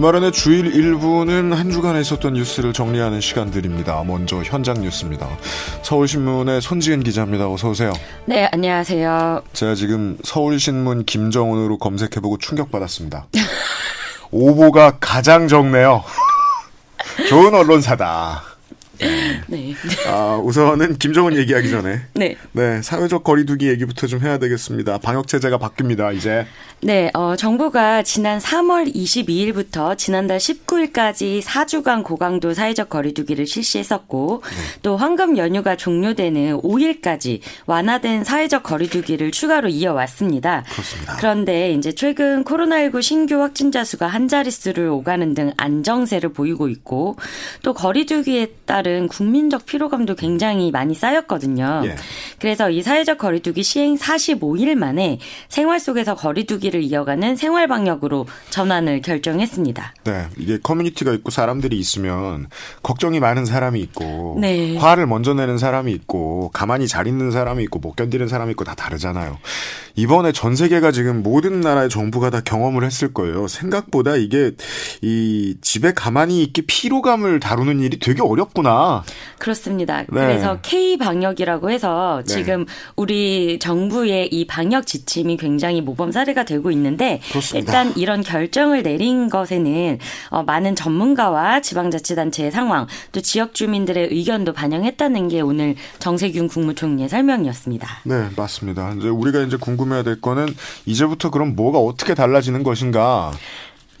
주말에는 주일 일부는 한 주간에 있었던 뉴스를 정리하는 시간들입니다. 먼저 현장 뉴스입니다. 서울신문의 손지은 기자입니다. 어서 오세요. 네, 안녕하세요. 제가 지금 서울신문 김정은으로 검색해보고 충격받았습니다. 오보가 가장 적네요. 좋은 언론사다. 네. 아, 우선은 김정은 얘기하기 전에. 네. 네, 사회적 거리두기 얘기부터 좀 해야 되겠습니다. 방역체제가 바뀝니다, 이제. 네, 어, 정부가 지난 3월 22일부터 지난달 19일까지 4주간 고강도 사회적 거리두기를 실시했었고, 네. 또 황금 연휴가 종료되는 5일까지 완화된 사회적 거리두기를 추가로 이어왔습니다. 그렇습니다. 그런데 이제 최근 코로나19 신규 확진자 수가 한 자릿수를 오가는 등 안정세를 보이고 있고, 또 거리두기에 따른 국민적 피로감도 굉장히 많이 쌓였거든요. 예. 그래서 이 사회적 거리두기 시행 45일 만에 생활 속에서 거리두기 분위기를 이어가는 생활 방역으로 전환을 결정했습니다. 네, 이게 커뮤니티가 있고 사람들이 있으면 걱정이 많은 사람이 있고 네. 화를 먼저 내는 사람이 있고 가만히 잘 있는 사람이 있고 못 견디는 사람이 있고 다 다르잖아요. 이번에 전 세계가 지금 모든 나라의 정부가 다 경험을 했을 거예요. 생각보다 이게 이 집에 가만히 있기 피로감을 다루는 일이 되게 어렵구나. 그렇습니다. 네. 그래서 K 방역이라고 해서 네. 지금 네. 우리 정부의 이 방역 지침이 굉장히 모범 사례가 되고 있는데 그렇습니다. 일단 이런 결정을 내린 것에는 어, 많은 전문가와 지방자치단체의 상황 또 지역 주민들의 의견도 반영했다는 게 오늘 정세균 국무총리의 설명이었습니다. 네, 맞습니다. 이제 우리가 이제 궁금 해야 될 거는 이제부터 그럼 뭐가 어떻게 달라지는 것인가?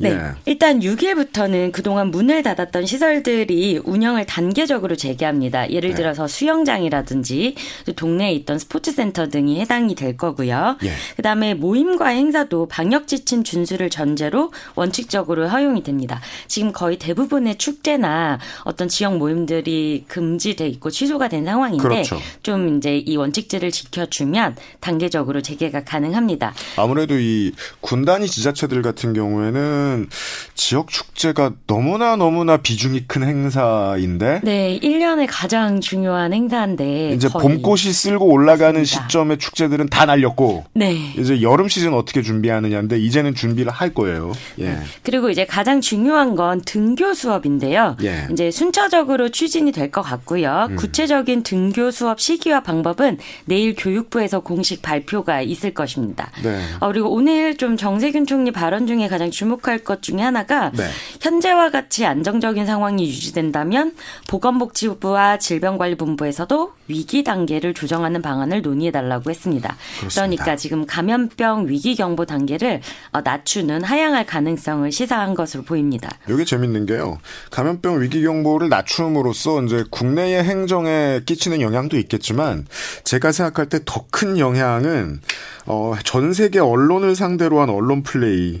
네. 예. 일단 6일부터는 그동안 문을 닫았던 시설들이 운영을 단계적으로 재개합니다. 예를 네. 들어서 수영장이라든지 동네에 있던 스포츠센터 등이 해당이 될 거고요. 예. 그다음에 모임과 행사도 방역 지침 준수를 전제로 원칙적으로 허용이 됩니다. 지금 거의 대부분의 축제나 어떤 지역 모임들이 금지돼 있고 취소가 된 상황인데 그렇죠. 좀 이제 이 원칙들을 지켜주면 단계적으로 재개가 가능합니다. 아무래도 이 군단위 지자체들 같은 경우에는 보면은 지역 축제가 너무나 너무나 비중이 큰 행사인데 네, 1년에 가장 중요한 행사인데 이제 봄꽃이 쓸고 올라가는 맞습니다. 시점에 축제들은 다 날렸고 네. 이제 여름 시즌 어떻게 준비하느냐인데 이제는 준비를 할 거예요. 예. 네. 그리고 이제 가장 중요한 건 등교 수업인데요. 예. 이제 순차적으로 추진이 될 것 같고요. 음. 구체적인 등교 수업 시기와 방법은 내일 교육부에서 공식 발표가 있을 것입니다. 네. 어, 그리고 오늘 좀 정세균 총리 발언 중에 가장 주목할 것 중에 하나가 네. 현재와 같이 안정적인 상황이 유지된다면 보건복지부와 질병관리본부에서도 위기 단계를 조정하는 방안을 논의해 달라고 했습니다. 그렇습니다. 그러니까 지금 감염병 위기 경보 단계를 어, 낮추는 하향할 가능성을 시사한 것으로 보입니다. 이게 재밌는 게요. 감염병 위기 경보를 낮춤으로써 이제 국내의 행정에 끼치는 영향도 있겠지만 제가 생각할 때 더 큰 영향은 어, 전 세계 언론을 상대로 한 언론 플레이 의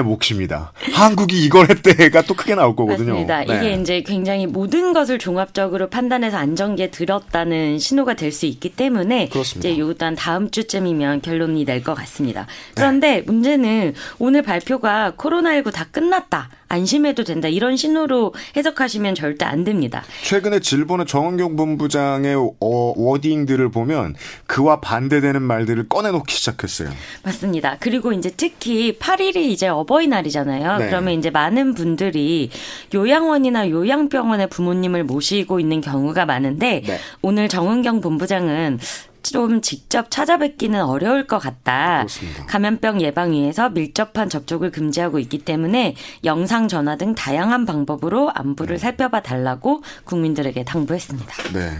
몫입니다. 한국이 이걸 했대가 또 크게 나올 거거든요. 맞습니다. 네. 이게 이제 굉장히 모든 것을 종합적으로 판단해서 안정기에 들었다는 신호가 될 수 있기 때문에 그렇습니다. 이제 요단 다음 주쯤이면 결론이 낼것 같습니다. 그런데 네. 문제는 오늘 발표가 코로나19 다 끝났다. 안심해도 된다 이런 신호로 해석하시면 절대 안 됩니다. 최근에 질본의 정은경 본부장의 어, 워딩들을 보면 그와 반대되는 말들을 꺼내놓기 시작했어요. 맞습니다. 그리고 이제 특히 8일이 이제 어버이날이잖아요. 네. 그러면 이제 많은 분들이 요양원이나 요양병원에 부모님을 모시고 있는 경우가 많은데 네. 오늘 정은경 본부장은 좀 직접 찾아뵙기는 어려울 것 같다. 그렇습니다. 감염병 예방 위해서 밀접한 접촉을 금지하고 있기 때문에 영상 전화 등 다양한 방법으로 안부를 네. 살펴봐 달라고 국민들에게 당부했습니다. 네.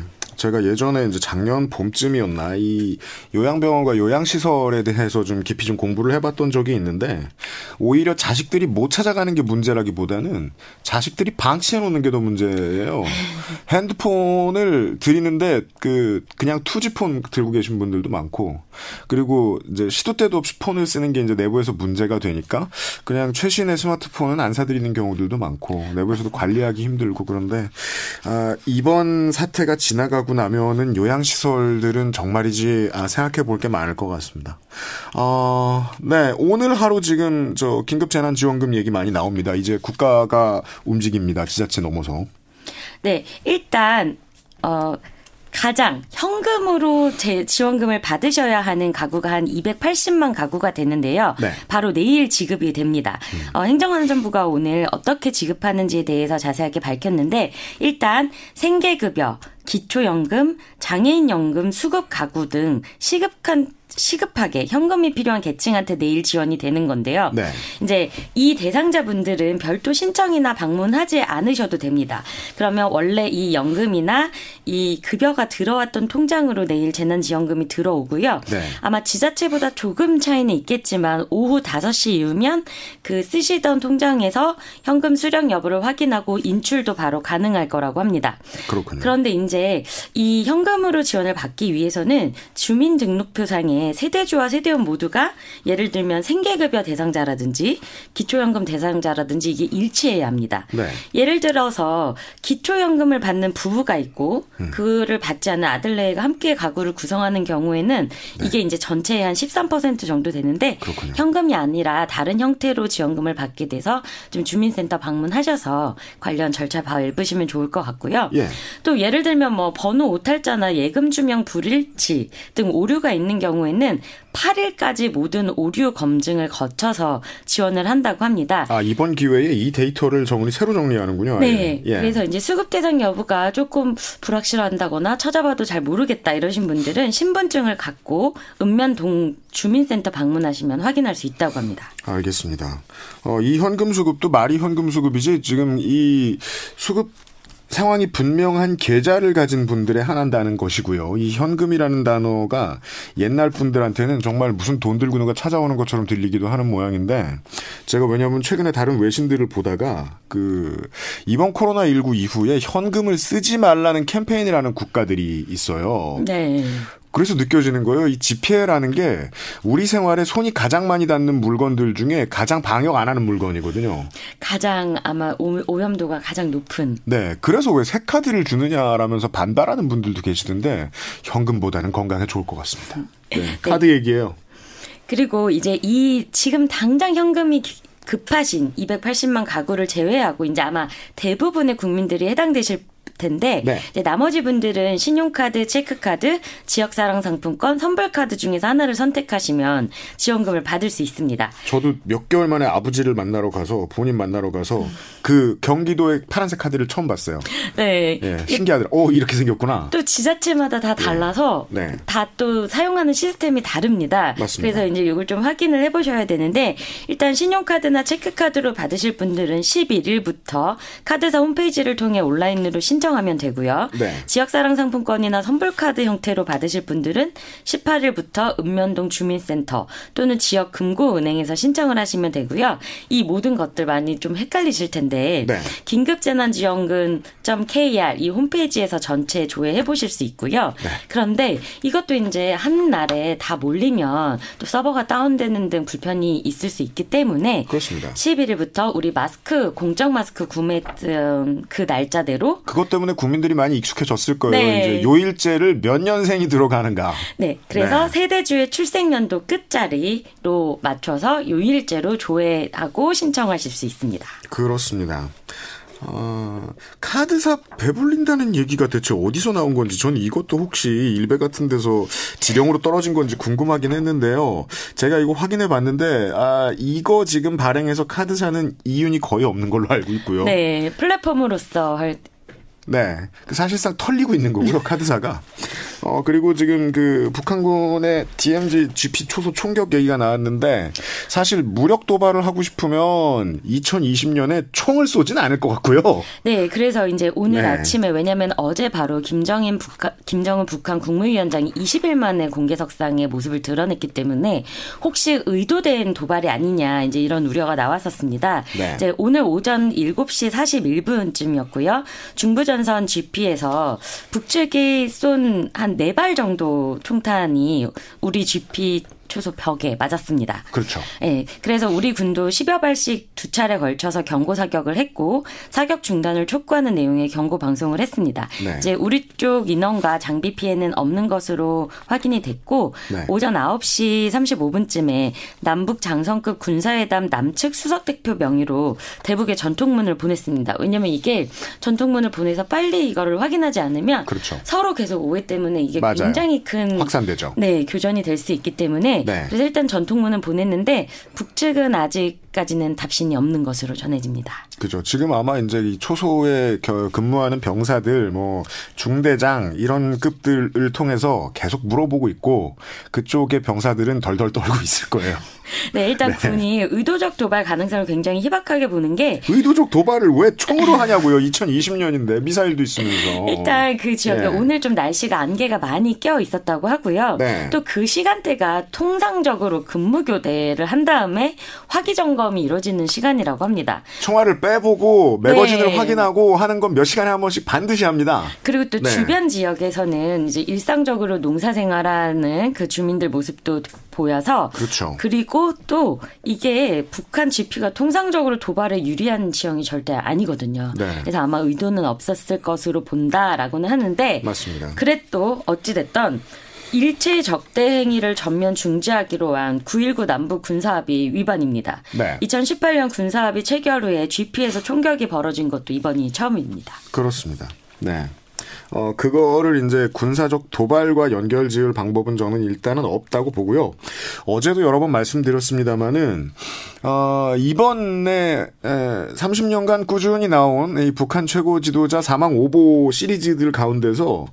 제가 예전에 이제 작년 봄쯤이었나 이 요양병원과 요양시설에 대해서 좀 깊이 좀 공부를 해봤던 적이 있는데 오히려 자식들이 못 찾아가는 게 문제라기보다는 자식들이 방치해 놓는 게 더 문제예요. 핸드폰을 드리는데 그 그냥 투지폰 들고 계신 분들도 많고 그리고 이제 시도 때도 없이 폰을 쓰는 게 이제 내부에서 문제가 되니까 그냥 최신의 스마트폰은 안 사드리는 경우들도 많고 내부에서도 관리하기 힘들고 그런데 아, 이번 사태가 지나가고 되고 나면은 요양시설들은 정말이지 아, 생각해 볼 게 많을 것 같습니다. 어, 네. 오늘 하루 지금 저 긴급재난지원금 얘기 많이 나옵니다. 이제 국가가 움직입니다. 지자체 넘어서. 네. 일단, 어, 가장 현금으로 제 지원금을 받으셔야 하는 가구가 한 280만 가구가 되는데요. 네. 바로 내일 지급이 됩니다. 음. 어, 행정안전부가 오늘 어떻게 지급하는지에 대해서 자세하게 밝혔는데 일단 생계급여, 기초연금, 장애인연금, 수급 가구 등 시급한 시급하게 현금이 필요한 계층한테 내일 지원이 되는 건데요. 네. 이제 이 대상자분들은 별도 신청이나 방문하지 않으셔도 됩니다. 그러면 원래 이 연금이나 이 급여가 들어왔던 통장으로 내일 재난지원금이 들어오고요. 네. 아마 지자체보다 조금 차이는 있겠지만 오후 5시 이후면 그 쓰시던 통장에서 현금 수령 여부를 확인하고 인출도 바로 가능할 거라고 합니다. 그렇군요. 그런데 이제 이 현금으로 지원을 받기 위해서는 주민등록표상에 세대주와 세대원 모두가 예를 들면 생계급여 대상자라든지 기초연금 대상자라든지 이게 일치해야 합니다. 네. 예를 들어서 기초연금을 받는 부부가 있고 음. 그를 받지 않는 아들네가 함께 가구를 구성하는 경우에는 네. 이게 이제 전체의 한 13% 정도 되는데 그렇군요. 현금이 아니라 다른 형태로 지원금을 받게 돼서 좀 주민센터 방문하셔서 관련 절차 밟으시면 좋을 것 같고요. 예. 또 예를 들면 뭐 번호 오탈자나 예금 주명 불일치 등 오류가 있는 경우에 경우에는 8일까지 모든 오류 검증을 거쳐서 지원을 한다고 합니다. 아, 이번 기회에 이 데이터를 정리, 새로 정리하는군요. 네. 예. 그래서 이제 수급 대상 여부가 조금 불확실한다거나 찾아봐도 잘 모르겠다 이러신 분들은 신분증을 갖고 읍면동 주민센터 방문하시면 확인할 수 있다고 합니다. 알겠습니다. 어, 이 현금 수급도 말이 현금 수급이지 지금 이 수급 상황이 분명한 계좌를 가진 분들의 하나다는 것이고요. 이 현금이라는 단어가 옛날 분들한테는 정말 무슨 돈 들고 누가 찾아오는 것처럼 들리기도 하는 모양인데 제가 왜냐하면 최근에 다른 외신들을 보다가 그 이번 코로나 19 이후에 현금을 쓰지 말라는 캠페인이라는 국가들이 있어요. 네. 그래서 느껴지는 거예요. 이 지폐라는 게 우리 생활에 손이 가장 많이 닿는 물건들 중에 가장 방역 안 하는 물건이거든요. 가장 아마 오, 염도가 가장 높은. 네. 그래서 왜 새 카드를 주느냐라면서 반발하는 분들도 계시던데 현금보다는 건강에 좋을 것 같습니다. 네. 네. 카드 얘기예요. 그리고 이제 이 지금 당장 현금이 급하신 280만 가구를 제외하고 이제 아마 대부분의 국민들이 해당되실 텐데 네. 이제 나머지 분들은 신용카드, 체크카드, 지역사랑 상품권, 선불카드 중에서 하나를 선택하시면 지원금을 받을 수 있습니다. 저도 몇 개월 만에 아버지를 만나러 가서 본인 만나러 가서 그 경기도의 파란색 카드를 처음 봤어요. 네. 예, 신기하더라. 오 이렇게 생겼구나. 또 지자체마다 다 예. 달라서 네. 다또 사용하는 시스템이 다릅니다. 맞습니다. 그래서 이제 이걸 좀 확인을 해보셔야 되는데 일단 신용카드나 체크카드로 받으실 분들은 11일부터 카드사 홈페이지를 통해 온라인으로 신청 신청하면 되고요. 네. 지역사랑 상품권이나 선불카드 형태로 받으실 분들은 18일부터 읍면동 주민센터 또는 지역 금고은행에서 신청을 하시면 되고요. 이 모든 것들 많이 좀 헷갈리실 텐데 네. 긴급재난지원금.kr 이 홈페이지에서 전체 조회해 보실 수 있고요. 네. 그런데 이것도 이제 한 날에 다 몰리면 또 서버가 다운되는 등 불편이 있을 수 있기 때문에 그렇습니다. 11일부터 우리 마스크 공적 마스크 구매 그 날짜대로 그것 때문에 국민들이 많이 익숙해졌을 거예요. 네. 이제 요일제를 몇 년생이 들어가는가. 네. 그래서 네. 세대주의 출생연도 끝자리로 맞춰서 요일제로 조회하고 신청하실 수 있습니다. 그렇습니다. 어, 카드사 배불린다는 얘기가 대체 어디서 나온 건지 저는 이것도 혹시 일베 같은 데서 지령으로 떨어진 건지 궁금하긴 했는데요. 제가 이거 확인해 봤는데 아 이거 지금 발행해서 카드사는 이윤이 거의 없는 걸로 알고 있고요. 네, 플랫폼으로서 할 네. 그 사실상 털리고 있는 거고요, 카드사가. 어, 그리고 지금 그 북한군의 DMZ GP 초소 총격 얘기가 나왔는데 사실 무력 도발을 하고 싶으면 2020년에 총을 쏘진 않을 것 같고요. 네, 그래서 이제 오늘 네. 아침에 왜냐면 어제 바로 김정인 북한, 김정은 북한 국무위원장이 20일 만에 공개석상의 모습을 드러냈기 때문에 혹시 의도된 도발이 아니냐 이제 이런 우려가 나왔었습니다. 네. 이제 오늘 오전 7시 41분쯤이었고요. 중부전선 GP에서 북측이 쏜한 네 발 정도 총탄이 우리 GP 초소 벽에 맞았습니다. 그렇죠. 예. 네, 그래서 우리 군도 10여 발씩 두 차례 걸쳐서 경고 사격을 했고 사격 중단을 촉구하는 내용의 경고 방송을 했습니다. 네. 이제 우리 쪽 인원과 장비 피해는 없는 것으로 확인이 됐고 네. 오전 9시 35분쯤에 남북 장성급 군사회담 남측 수석 대표 명의로 대북에 전통문을 보냈습니다. 왜냐면 이게 전통문을 보내서 빨리 이거를 확인하지 않으면 그렇죠. 서로 계속 오해 때문에 이게 맞아요. 굉장히 큰 확산되죠. 네, 교전이 될 수 있기 때문에 네. 그래서 일단 전통문은 보냈는데 북측은 아직 까지는 답신이 없는 것으로 전해집니다. 그죠. 지금 아마 이제 이 초소에 근무하는 병사들, 뭐 중대장 이런 급들을 통해서 계속 물어보고 있고 그쪽의 병사들은 덜덜 떨고 있을 거예요. 네, 일단 네. 군이 의도적 도발 가능성을 굉장히 희박하게 보는 게 의도적 도발을 왜 총으로 하냐고요. 2020년인데 미사일도 있으면서. 일단 그 지역에 네. 오늘 좀 날씨가 안개가 많이 껴 있었다고 하고요. 네. 또그 시간대가 통상적으로 근무 교대를 한 다음에 화기 점검 이 이루어지는 시간이라고 합니다. 총알을 빼보고 매거진을 네. 확인하고 하는 건 몇 시간에 한 번씩 반드시 합니다. 그리고 또 네. 주변 지역에서는 이제 일상적으로 농사 생활하는 그 주민들 모습도 보여서 그렇죠. 그리고 또 이게 북한 GP가 통상적으로 도발에 유리한 지형이 절대 아니거든요. 네. 그래서 아마 의도는 없었을 것으로 본다라고는 하는데 맞습니다. 그래도 어찌 됐던 일체 적대 행위를 전면 중지하기로 한 9.19 남북 군사합의 위반입니다. 네. 2018년 군사합의 체결 후에 GP에서 총격이 벌어진 것도 이번이 처음입니다. 그렇습니다. 네. 어, 그거를 이제 군사적 도발과 연결 지을 방법은 저는 일단은 없다고 보고요. 어제도 여러 번 말씀드렸습니다마는, 어, 이번에 에, 30년간 꾸준히 나온 이 북한 최고 지도자 사망 오보 시리즈들 가운데서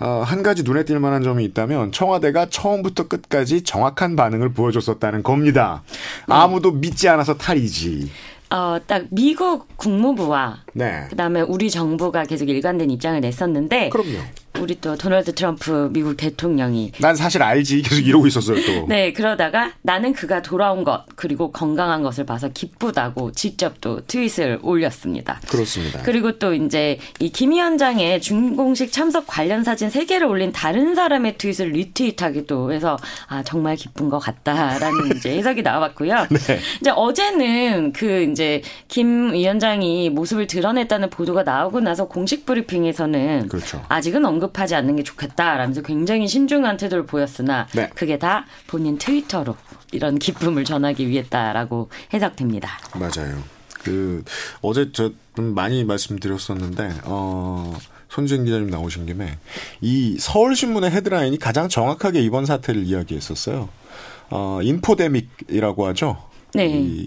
어, 한 가지 눈에 띌 만한 점이 있다면 청와대가 처음부터 끝까지 정확한 반응을 보여줬었다는 겁니다. 네. 아무도 믿지 않아서 탈이지. 어, 딱 미국 국무부와 네. 그다음에 우리 정부가 계속 일관된 입장을 냈었는데 그럼요. 우리 또 도널드 트럼프 미국 대통령이 난 사실 알지 계속 이러고 있었어요 또. 네 그러다가 나는 그가 돌아온 것 그리고 건강한 것을 봐서 기쁘다고 직접 또 트윗을 올렸습니다. 그렇습니다. 그리고 또 이제 이 김 위원장의 준공식 참석 관련 사진 3 개를 올린 다른 사람의 트윗을 리트윗하기도 해서 아 정말 기쁜 것 같다라는 이제 해석이 나왔고요. 네. 이제 어제는 그 이제 김 위원장이 모습을 드러냈다는 보도가 나오고 나서 공식 브리핑에서는 그렇죠. 아직은 언급 언급하지 않는 게 좋겠다라면서 굉장히 신중한 태도를 보였으나 네. 그게 다 본인 트위터로 이런 기쁨을 전하기 위했다라고 해석됩니다. 맞아요. 그 어제 저 많이 말씀드렸었는데 어 손지은 기자님 나오신 김에 이 서울신문의 헤드라인이 가장 정확하게 이번 사태를 이야기했었어요. 어 infodemic이라고 하죠. 네. 이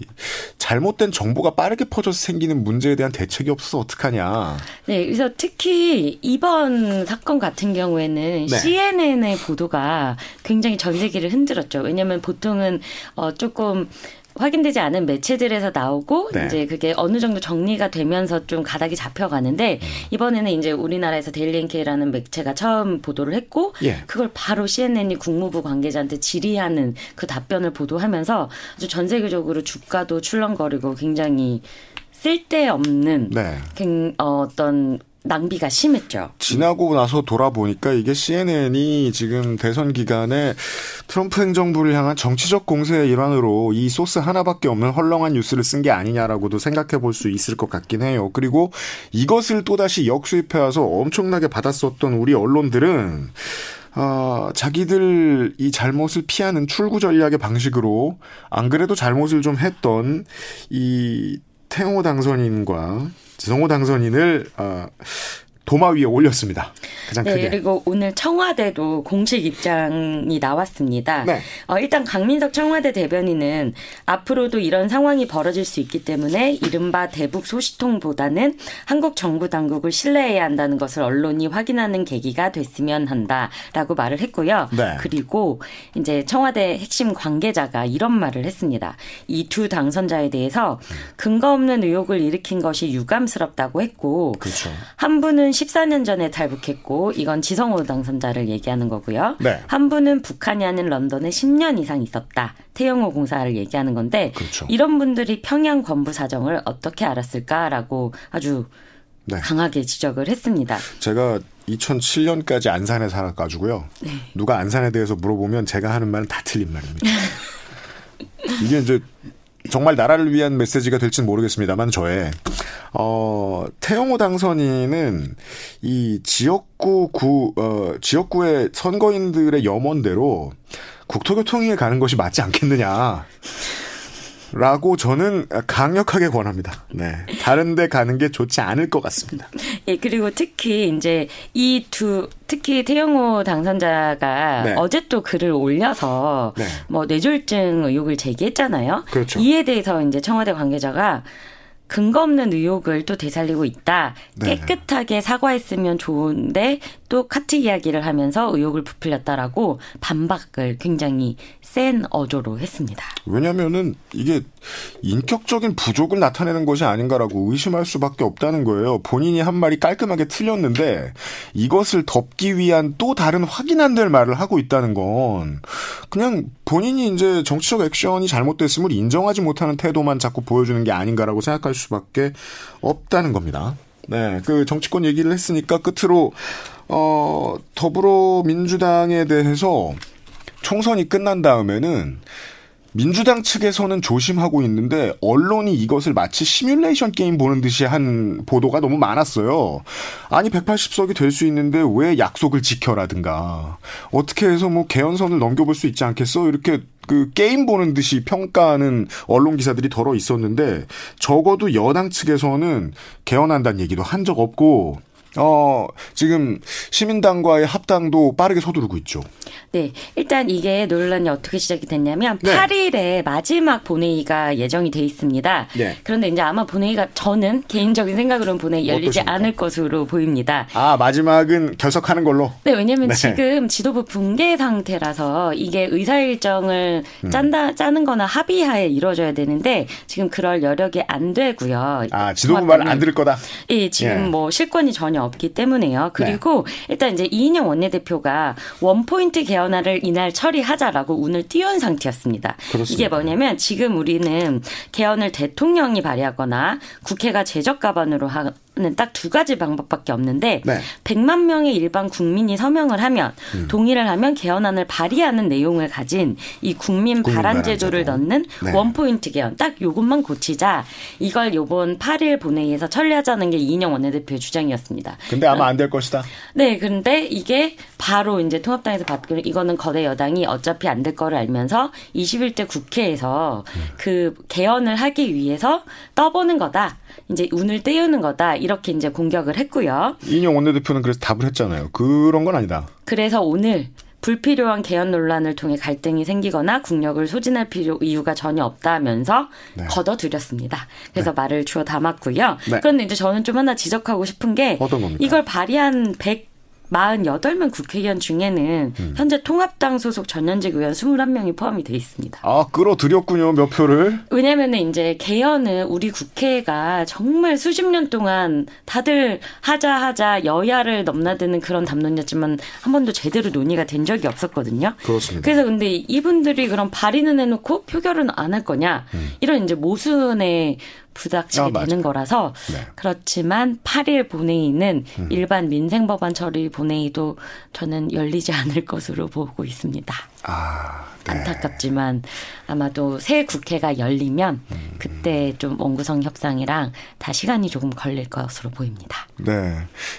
잘못된 정보가 빠르게 퍼져서 생기는 문제에 대한 대책이 없어서 어떡하냐. 네, 그래서 특히 이번 사건 같은 경우에는 네. CNN의 보도가 굉장히 전 세계를 흔들었죠. 왜냐하면 보통은 어 조금 확인되지 않은 매체들에서 나오고 네. 이제 그게 어느 정도 정리가 되면서 좀 가닥이 잡혀가는데 음. 이번에는 이제 우리나라에서 데일리엔케이라는 매체가 처음 보도를 했고 예. 그걸 바로 CNN이 국무부 관계자한테 질의하는 그 답변을 보도하면서 아주 전 세계적으로 주가도 출렁거리고 굉장히 쓸데없는 네. 어, 어떤 낭비가 심했죠. 지나고 나서 돌아보니까 이게 CNN이 지금 대선 기간에 트럼프 행정부를 향한 정치적 공세의 일환으로 이 소스 하나밖에 없는 헐렁한 뉴스를 쓴 게 아니냐라고도 생각해 볼 수 있을 것 같긴 해요. 그리고 이것을 또다시 역수입해 와서 엄청나게 받았었던 우리 언론들은 어, 자기들 이 잘못을 피하는 출구 전략의 방식으로 안 그래도 잘못을 좀 했던 이 태용호 당선인과 지성호 당선인을 어, 도마 위에 올렸습니다. 가장 네, 크게. 그리고 오늘 청와대도 공식 입장이 나왔습니다. 네. 어, 일단 강민석 청와대 대변인은 앞으로도 이런 상황이 벌어질 수 있기 때문에 이른바 대북 소식통보다는 한국 정부 당국을 신뢰해야 한다는 것을 언론이 확인하는 계기가 됐으면 한다라고 말을 했고요. 네. 그리고 이제 청와대 핵심 관계자가 이런 말을 했습니다. 이 두 당선자에 대해서 근거 없는 의혹을 일으킨 것이 유감스럽다고 했고 그렇죠. 한 분은 14년 전에 탈북했고 이건 지성호 당선자를 얘기하는 거고요. 네. 한 분은 북한이 아닌 런던에 10년 이상 있었다. 태영호 공사를 얘기하는 건데 그렇죠. 이런 분들이 평양 권부 사정을 어떻게 알았을까라고 아주 네. 강하게 지적을 했습니다. 제가 2007년까지 안산에 살아가지고요. 네. 누가 안산에 대해서 물어보면 제가 하는 말은 다 틀린 말입니다. 이게 이제 정말 나라를 위한 메시지가 될지는 모르겠습니다만 저의 어, 태영호 당선인은 이 지역구 구 어, 지역구의 선거인들의 염원대로 국토교통위에 가는 것이 맞지 않겠느냐. 라고 저는 강력하게 권합니다. 네. 다른 데 가는 게 좋지 않을 것 같습니다. 예, 그리고 특히 이제 이 두, 특히 태영호 당선자가 네. 어제 또 글을 올려서 네. 뭐 뇌졸중 의혹을 제기했잖아요. 그렇죠. 이에 대해서 이제 청와대 관계자가 근거 없는 의혹을 또 되살리고 있다. 네. 깨끗하게 사과했으면 좋은데 또 카트 이야기를 하면서 의혹을 부풀렸다라고 반박을 굉장히 센 어조로 했습니다. 왜냐면은 이게 인격적인 부족을 나타내는 것이 아닌가라고 의심할 수밖에 없다는 거예요. 본인이 한 말이 깔끔하게 틀렸는데 이것을 덮기 위한 또 다른 확인 안 될 말을 하고 있다는 건 그냥 본인이 이제 정치적 액션이 잘못됐음을 인정하지 못하는 태도만 자꾸 보여주는 게 아닌가라고 생각할 수밖에 없다는 겁니다. 네, 그 정치권 얘기를 했으니까 끝으로 어 더불어민주당에 대해서 총선이 끝난 다음에는 민주당 측에서는 조심하고 있는데 언론이 이것을 마치 시뮬레이션 게임 보는 듯이 한 보도가 너무 많았어요. 아니 180석이 될 수 있는데 왜 약속을 지켜라든가 어떻게 해서 뭐 개헌선을 넘겨볼 수 있지 않겠어 이렇게 그 게임 보는 듯이 평가하는 언론 기사들이 덜어 있었는데 적어도 여당 측에서는 개헌한다는 얘기도 한 적 없고 어, 지금 시민당과의 합당도 빠르게 서두르고 있죠. 네. 일단 이게 논란이 어떻게 시작이 됐냐면 네. 8일에 마지막 본회의가 예정이 돼 있습니다. 네. 그런데 이제 아마 본회의가 저는 개인적인 생각으로는 본회의 열리지 어떠십니까? 않을 것으로 보입니다. 아, 마지막은 결석하는 걸로? 네, 왜냐면 네. 지금 지도부 붕괴 상태라서 이게 의사 일정을 음. 짠다 짜는 거나 합의하에 이루어져야 되는데 지금 그럴 여력이 안 되고요. 아, 지도부 말 안 들을 거다. 예, 지금 예. 뭐 실권이 전혀 없기 때문에요. 그리고 네. 일단 이제 이인영 원내대표가 원포인트 개헌안을 이날 처리하자라고 운을 띄운 상태였습니다. 그렇습니다. 이게 뭐냐면 지금 우리는 개헌을 대통령이 발의하거나 국회가 제적 가반으로 하, 는 딱 두 가지 방법밖에 없는데 네. 100만 명의 일반 국민이 서명을 하면 음. 동의를 하면 개헌안을 발의하는 내용을 가진 이 국민, 발안 제도를 넣는 네. 원포인트 개헌 딱 요것만 고치자 이걸 요번 8일 본회의에서 처리하자는 게 이인영 원내대표의 주장이었습니다. 근데 아마 안 될 것이다. 네, 그런데 이게 바로 이제 통합당에서 받고 이거는 거대 여당이 어차피 안 될 거를 알면서 21대 국회에서 음. 그 개헌을 하기 위해서 떠보는 거다. 이제 운을 떼우는 거다. 이렇게 이제 공격을 했고요. 이인영 원내대표는 그래서 답을 했잖아요. 그런 건 아니다. 그래서 오늘 불필요한 개헌 논란을 통해 갈등이 생기거나 국력을 소진할 필요 이유가 전혀 없다면서 네. 걷어들였습니다. 그래서 네. 말을 주워 담았고요. 네. 그런데 이제 저는 좀 하나 지적하고 싶은 게 이걸 발의한 100 48명 국회의원 중에는 음. 현재 통합당 소속 전현직 의원 21명이 포함이 돼 있습니다. 아, 끌어들였군요, 몇 표를. 왜냐면은 이제 개헌은 우리 국회가 정말 수십 년 동안 다들 하자 하자 여야를 넘나드는 그런 담론이었지만 한 번도 제대로 논의가 된 적이 없었거든요. 그렇습니다. 그래서 근데 이분들이 그럼 발의는 해놓고 표결은 안 할 거냐? 음. 이런 이제 모순의 부닥치게 아, 되는 거라서 네. 그렇지만 8일 본회의는 음. 일반 민생법안 처리 본회의도 저는 열리지 않을 것으로 보고 있습니다. 아, 네. 안타깝지만 아마도 새 국회가 열리면 음. 그때 좀 원구성 협상이랑 다 시간이 조금 걸릴 것으로 보입니다. 네.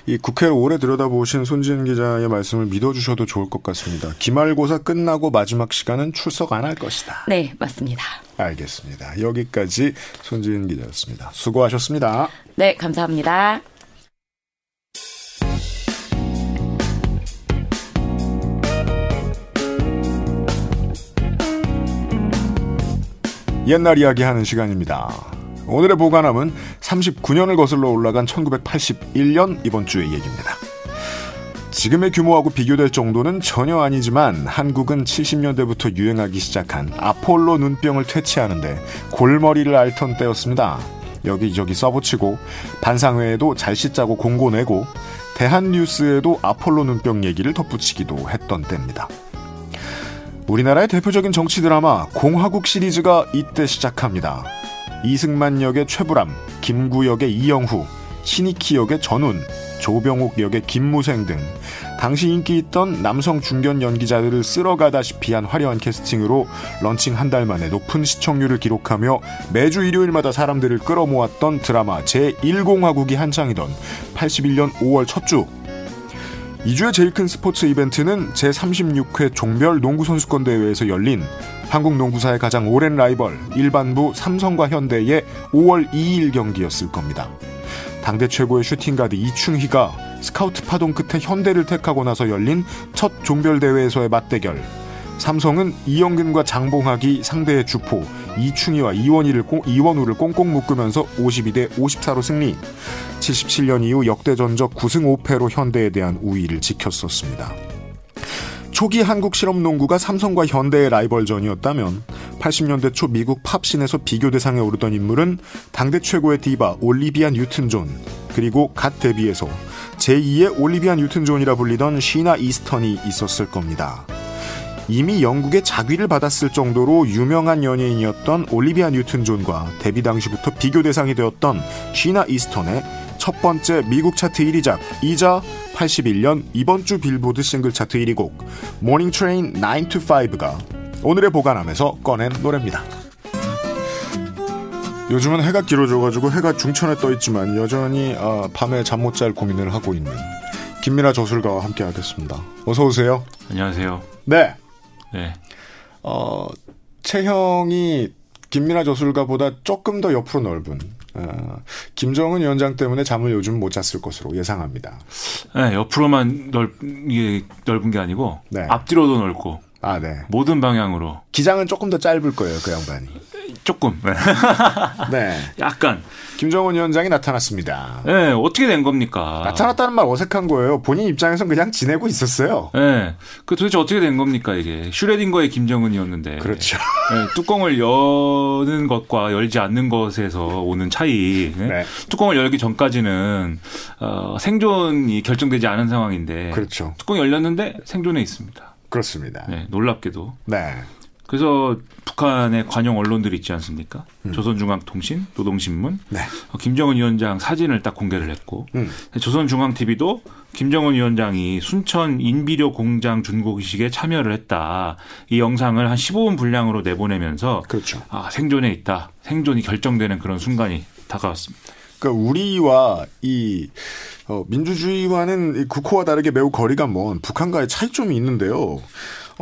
이 국회를 오래 들여다보신 손지은 기자의 말씀을 믿어주셔도 좋을 것 같습니다. 기말고사 끝나고 마지막 시간은 출석 안 할 것이다. 네, 맞습니다. 알겠습니다. 여기까지 손지은 기자였습니다. 수고하셨습니다. 네, 감사합니다. 옛날 이야기 하는 시간입니다. 오늘의 보관함은 39년을 거슬러 올라간 1981년 이번 주의 얘기입니다. 지금의 규모하고 비교될 정도는 전혀 아니지만 한국은 70년대부터 유행하기 시작한 아폴로 눈병을 퇴치하는데 골머리를 앓던 때였습니다. 여기저기 써붙이고 반상회에도 잘 씻자고 공고 내고 대한뉴스에도 아폴로 눈병 얘기를 덧붙이기도 했던 때입니다. 우리나라의 대표적인 정치 드라마 공화국 시리즈가 이때 시작합니다. 이승만 역의 최불암, 김구 역의 이영후, 신익희 역의 전운, 조병옥 역의 김무생 등 당시 인기 있던 남성 중견 연기자들을 쓸어가다시피 한 화려한 캐스팅으로 런칭 한 달 만에 높은 시청률을 기록하며 매주 일요일마다 사람들을 끌어모았던 드라마 제1공화국이 한창이던 81년 5월 첫 주. 이 주의 제일 큰 스포츠 이벤트는 제36회 종별 농구선수권 대회에서 열린 한국 농구사의 가장 오랜 라이벌 일반부 삼성과 현대의 5월 2일 경기였을 겁니다. 당대 최고의 슈팅가드 이충희가 스카우트 파동 끝에 현대를 택하고 나서 열린 첫 종별 대회에서의 맞대결. 삼성은 이영근과 장봉학이 상대의 주포 이충희와 이원희를 이원우를 꽁꽁 묶으면서 52대 54로 승리. 77년 이후 역대 전적 9승 5패로 현대에 대한 우위를 지켰었습니다. 초기 한국 실업농구가 삼성과 현대의 라이벌전이었다면 80년대 초 미국 팝신에서 비교 대상에 오르던 인물은 당대 최고의 디바 올리비아 뉴튼 존 그리고 갓 데뷔해서 제2의 올리비아 뉴튼 존이라 불리던 시나 이스턴이 있었을 겁니다. 이미 영국의 작위를 받았을 정도로 유명한 연예인이었던 올리비아 뉴튼 존과 데뷔 당시부터 비교 대상이 되었던 시나 이스턴의 첫 번째 미국 차트 1위작 이자 81년 이번 주 빌보드 싱글 차트 1위 곡 Morning Train 9 to 5가 오늘의 보관함에서 꺼낸 노래입니다. 요즘은 해가 길어져가지고 해가 중천에 떠 있지만 여전히 어, 밤에 잠 못 잘 고민을 하고 있는 김민아 저술가와 함께 하겠습니다. 어서 오세요. 안녕하세요. 네. 네. 어, 체형이 김민아 저술가보다 조금 더 옆으로 넓은 어, 김정은 위원장 때문에 잠을 요즘 못 잤을 것으로 예상합니다. 네, 옆으로만 넓, 이게 넓은 게 아니고 네. 앞뒤로도 넓고 아, 네. 모든 방향으로. 기장은 조금 더 짧을 거예요, 그 양반이. 조금. 네. 약간. 김정은 위원장이 나타났습니다. 네, 어떻게 된 겁니까? 나타났다는 말 어색한 거예요. 본인 입장에선 그냥 지내고 있었어요. 네. 그 도대체 어떻게 된 겁니까, 이게. 슈레딩거의 김정은이었는데. 그렇죠. 네, 뚜껑을 여는 것과 열지 않는 것에서 오는 차이. 네? 네. 뚜껑을 열기 전까지는, 어, 생존이 결정되지 않은 상황인데. 그렇죠. 뚜껑이 열렸는데 생존해 있습니다. 그렇습니다. 네, 놀랍게도. 네. 그래서 북한의 관영 언론들이 있지 않습니까? 음. 조선중앙통신, 노동신문, 네. 어, 김정은 위원장 사진을 딱 공개를 했고, 음. 조선중앙TV도 김정은 위원장이 순천 인비료 공장 준공식에 참여를 했다. 이 영상을 한 15분 분량으로 내보내면서, 그렇죠. 아 생존에 있다. 생존이 결정되는 그런 순간이 다가왔습니다. 그러니까 우리와 이 어, 민주주의와는 국호와 다르게 매우 거리가 먼 북한과의 차이점이 있는데요.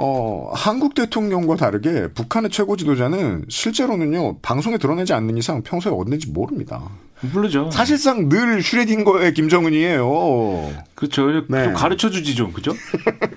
어, 한국 대통령과 다르게 북한의 최고 지도자는 실제로는요, 방송에 드러내지 않는 이상 평소에 어딘지 모릅니다. 모르죠. 사실상 늘 슈레딩거의 김정은이에요. 그렇죠. 네. 좀 가르쳐 주지 좀, 그죠?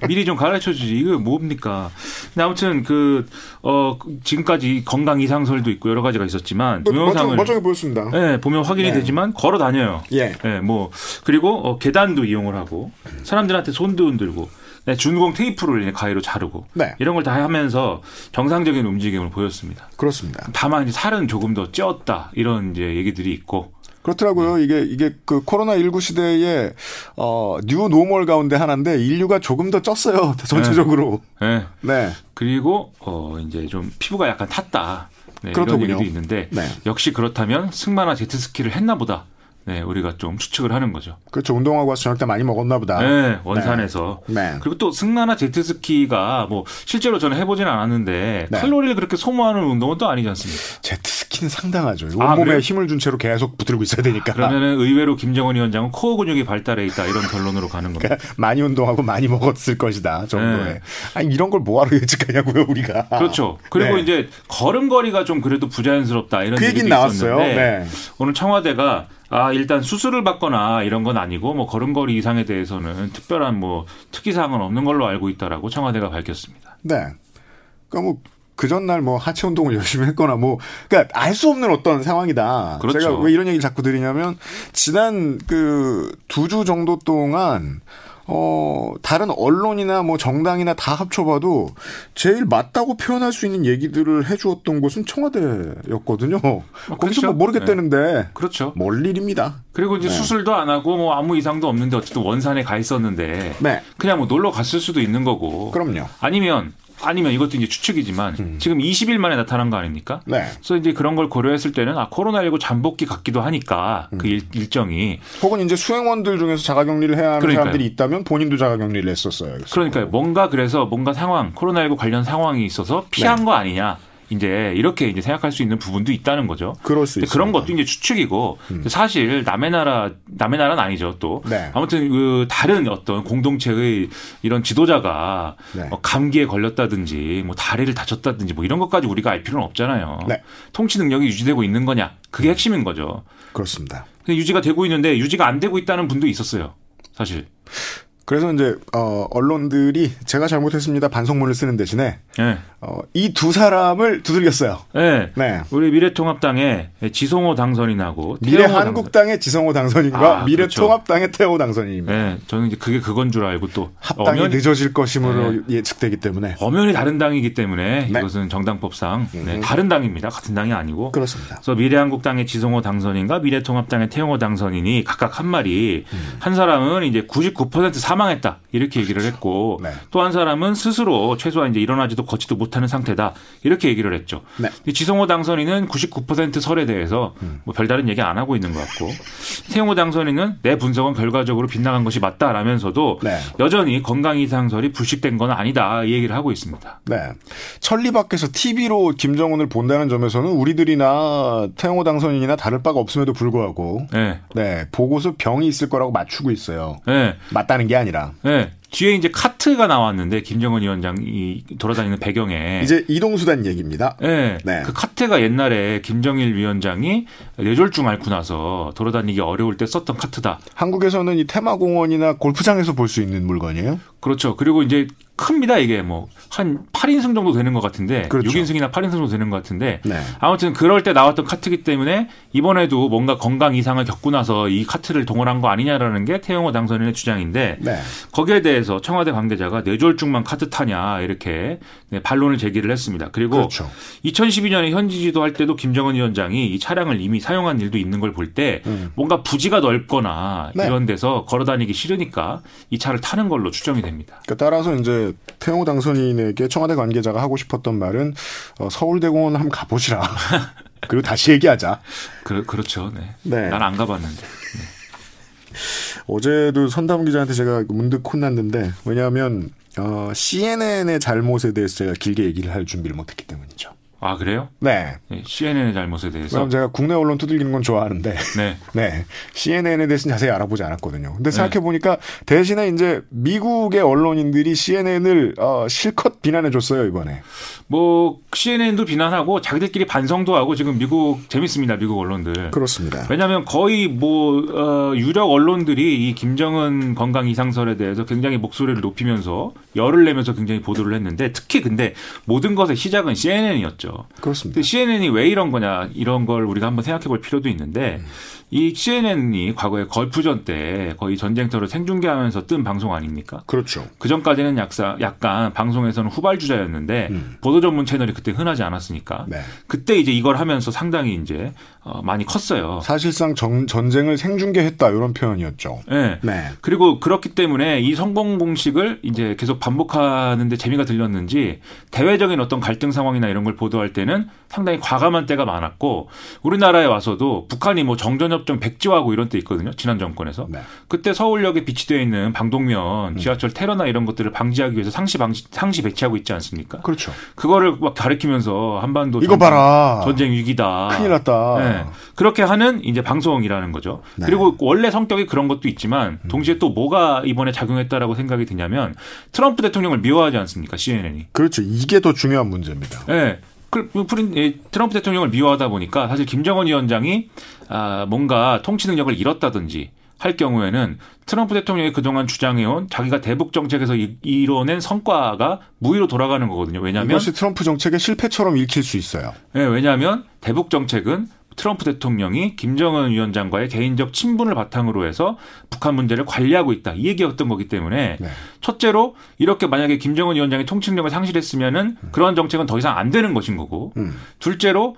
미리 좀 가르쳐 주지. 이거 뭡니까? 근데 아무튼 그, 어, 지금까지 건강 이상설도 있고 여러 가지가 있었지만 뭐, 동영상을. 멀쩡해 보였습니다. 네, 보면 확인이 네. 되지만 걸어 다녀요. 예. 네, 뭐, 그리고 어, 계단도 이용을 하고 사람들한테 손도 흔들고 네, 준공 테이프를 가위로 자르고 네. 이런 걸 다 하면서 정상적인 움직임을 보였습니다. 그렇습니다. 다만 이제 살은 조금 더 찌었다 이런 이제 얘기들이 있고 그렇더라고요. 네. 이게 이게 그 코로나 19 시대에 어 new normal 가운데 하나인데 인류가 조금 더 쪘어요 전체적으로. 네. 네. 네. 그리고 어 이제 좀 피부가 약간 탔다. 네, 그렇더군요. 이런 얘기도 있는데 네. 역시 그렇다면 승마나 제트스키를 했나 보다. 네, 우리가 좀 추측을 하는 거죠. 그렇죠. 운동하고 와서 저녁 때 많이 먹었나 보다. 네, 원산에서. 네. 네. 그리고 또 승마나 제트스키가 뭐 실제로 저는 해보지는 않았는데 네. 칼로리를 그렇게 소모하는 운동은 또 아니지 않습니까? 제트스키는 상당하죠. 아, 온몸에 아, 힘을 준 채로 계속 붙들고 있어야 되니까. 그러면은 의외로 김정은 위원장은 코어 근육이 발달해 있다 이런 결론으로 가는 겁니다. 그러니까 많이 운동하고 많이 먹었을 것이다 정도에. 네. 아니 이런 걸 뭐하러 예측하냐고요 우리가. 그렇죠. 그리고 네. 이제 걸음걸이가 좀 그래도 부자연스럽다 이런 그 얘기도 있었는데 네. 오늘 청와대가 아, 일단 수술을 받거나 이런 건 아니고 뭐 걸음걸이 이상에 대해서는 특별한 뭐 특이 사항은 없는 걸로 알고 있다라고 청와대가 밝혔습니다. 네. 그러니까 뭐 그 전날 뭐 하체 운동을 열심히 했거나 뭐 그러니까 알 수 없는 어떤 상황이다. 그렇죠. 제가 왜 이런 얘기를 자꾸 드리냐면 지난 그 두 주 정도 동안 어, 다른 언론이나 뭐 정당이나 다 합쳐봐도 제일 맞다고 표현할 수 있는 얘기들을 해주었던 곳은 청와대였거든요. 어, 거기서 그렇죠. 뭐 모르겠다는데. 네. 그렇죠. 멀 일입니다. 그리고 이제 네. 수술도 안 하고 뭐 아무 이상도 없는데 어쨌든 원산에 가 있었는데. 네. 그냥 뭐 놀러 갔을 수도 있는 거고. 그럼요. 아니면 아니면 이것도 이제 추측이지만 음. 지금 20일 만에 나타난 거 아닙니까? 네. 그래서 이제 그런 걸 고려했을 때는 아 코로나19 잠복기 같기도 하니까 음. 그 일, 일정이 혹은 이제 수행원들 중에서 자가격리를 해야 하는 그러니까요. 사람들이 있다면 본인도 자가격리를 했었어요. 그러니까요. 뭔가 그래서 뭔가 상황 코로나19 관련 상황이 있어서 피한 네. 거 아니냐. 이제 이렇게 이제 생각할 수 있는 부분도 있다는 거죠. 그럴 수. 그런 것도 이제 추측이고 음. 사실 남의 나라 남의 나라는 아니죠. 또 네. 아무튼 그 다른 어떤 공동체의 이런 지도자가 네. 뭐 감기에 걸렸다든지 뭐 다리를 다쳤다든지 뭐 이런 것까지 우리가 알 필요는 없잖아요. 네. 통치 능력이 유지되고 있는 거냐 그게 음. 핵심인 거죠. 그렇습니다. 유지가 되고 있는데 유지가 안 되고 있다는 분도 있었어요. 사실. 그래서 이제 어, 언론들이 제가 잘못했습니다 반성문을 쓰는 대신에 네. 어, 이 두 사람을 두들겼어요. 네. 네. 우리 미래통합당의 지성호 당선인 하고 미래한국당의 지성호 당선인과 아. 미래통합당의 그렇죠. 태호 당선인입니다. 네. 저는 이제 그게 그건 줄 알고 또 합당이 엄연히, 늦어질 것임으로 네. 예측되기 때문에 엄연히 다른 당이기 때문에 네. 이것은 정당법상 네. 음. 다른 당입니다. 같은 당이 아니고 그렇습니다. 그래서 미래한국당의 지성호 당선인과 미래통합당의 태호 당선인이 각각 한 말이 음. 한 사람은 이제 99% 사망했다 이렇게 얘기를 했고 네. 또한 사람은 스스로 최소한 이제 일어나지도 걷지도 못하는 상태다 이렇게 얘기를 했죠. 네. 지성호 당선인은 99% 설에 대해서 음. 뭐 별다른 얘기 안 하고 있는 것 같고 태용호 당선인은 내 분석은 결과적으로 빗나간 것이 맞다라면서도 네. 여전히 건강 이상 설이 불식된 건 아니다 이 얘기를 하고 있습니다. 네. 천리 밖에서 TV로 김정은을 본다는 점에서는 우리들이나 태용호 당선인이나 다를 바가 없음에도 불구하고 네. 네 보고서 병이 있을 거라고 맞추고 있어요. 네. 맞다는 게 아니라. 네. 뒤에 이제 카트가 나왔는데 김정은 위원장이 돌아다니는 배경에 이제 이동 수단 얘기입니다. 네, 네. 그 카트가 옛날에 김정일 위원장이 뇌졸중 앓고 나서 돌아다니기 어려울 때 썼던 카트다. 한국에서는 이 테마공원이나 골프장에서 볼 수 있는 물건이에요? 그렇죠. 그리고 이제 큽니다 이게 뭐 한 8인승 정도 되는 것 같은데 그렇죠. 6인승이나 8인승 정도 되는 것 같은데 네. 아무튼 그럴 때 나왔던 카트기 때문에 이번에도 뭔가 건강 이상을 겪고 나서 이 카트를 동원한 거 아니냐라는 게 태영호 당선인의 주장인데 네. 거기에 대해서 청와대 관계자가 뇌졸중만 카트 타냐 이렇게 네, 반론을 제기를 했습니다. 그리고 그렇죠. 2012년에 현지 지도 할 때도 김정은 위원장이 이 차량을 이미 사용한 일도 있는 걸 볼때 음. 뭔가 부지가 넓거나 네. 이런 데서 걸어다니기 싫으니까 이 차를 타는 걸로 추정이 됩니다. 그러니까 따라서 이제 태영호 당선인에게 청와대 관계자가 하고 싶었던 말은 어, 서울대공원 한번 가보시라. 그리고 다시 얘기하자. 그, 그렇죠. 네. 네. 난 안 가봤는데. 네. 어제도 선담 기자한테 제가 문득 혼났는데 왜냐하면 어, CNN의 잘못에 대해서 제가 길게 얘기를 할 준비를 못했기 때문이죠. 아 그래요? 네. 네. CNN의 잘못에 대해서. 그럼 제가 국내 언론 두들기는 건 좋아하는데. 네. 네. CNN에 대해서는 자세히 알아보지 않았거든요. 근데 네. 생각해 보니까 대신에 이제 미국의 언론인들이 CNN을 어, 실컷 비난해 줬어요 이번에. 뭐 CNN도 비난하고 자기들끼리 반성도 하고 지금 미국 재밌습니다 미국 언론들. 그렇습니다. 왜냐하면 거의 뭐 어, 유력 언론들이 이 김정은 건강 이상설에 대해서 굉장히 목소리를 높이면서 열을 내면서 굉장히 보도를 했는데 특히 근데 모든 것의 시작은 CNN이었죠. 거죠. 그렇습니다. CNN이 왜 이런 거냐 이런 걸 우리가 한번 생각해 볼 필요도 있는데 음. 이 CNN이 과거에 걸프전 때 거의 전쟁터를 생중계하면서 뜬 방송 아닙니까? 그렇죠. 그 전까지는 약간, 약간 방송에서는 후발주자였는데 음. 보도 전문 채널이 그때 흔하지 않았으니까 네. 그때 이제 이걸 하면서 상당히 이제 어, 많이 컸어요. 사실상 정, 전쟁을 생중계했다 이런 표현이었죠. 네. 네. 그리고 그렇기 때문에 이 성공 공식을 이제 계속 반복하는데 재미가 들렸는지 대외적인 어떤 갈등 상황이나 이런 걸 보도할 때는 상당히 과감한 때가 많았고 우리나라에 와서도 북한이 뭐 정전협정 백지화하고 이런 때 있거든요. 지난 정권에서. 네. 그때 서울역에 비치되어 있는 방독면, 음. 지하철 테러나 이런 것들을 방지하기 위해서 상시 방지, 상시 배치하고 있지 않습니까? 그렇죠. 그거를 막 가리키면서 한반도 이거 전쟁, 봐라. 전쟁 위기다. 큰일 났다. 네. 그렇게 하는 이제 방송이라는 거죠. 네. 그리고 원래 성격이 그런 것도 있지만 음. 동시에 또 뭐가 이번에 작용했다라고 생각이 드냐면 트럼프 대통령을 미워하지 않습니까? CNN이. 그렇죠. 이게 더 중요한 문제입니다. 네. 그 예, 트럼프 대통령을 미워하다 보니까 사실 김정은 위원장이 아 뭔가 통치 능력을 잃었다든지 할 경우에는 트럼프 대통령이 그동안 주장해온 자기가 대북 정책에서 이, 뤄낸 성과가 무위로 돌아가는 거거든요. 왜냐하면 이것이 트럼프 정책의 실패처럼 읽힐 수 있어요. 네, 왜냐하면 대북 정책은 트럼프 대통령이 김정은 위원장과의 개인적 친분을 바탕으로 해서 북한 문제를 관리하고 있다. 이 얘기였던 거기 때문에 네. 첫째로 이렇게 만약에 김정은 위원장이 통치력을 상실했으면은 음. 그런 정책은 더 이상 안 되는 것인 거고 음. 둘째로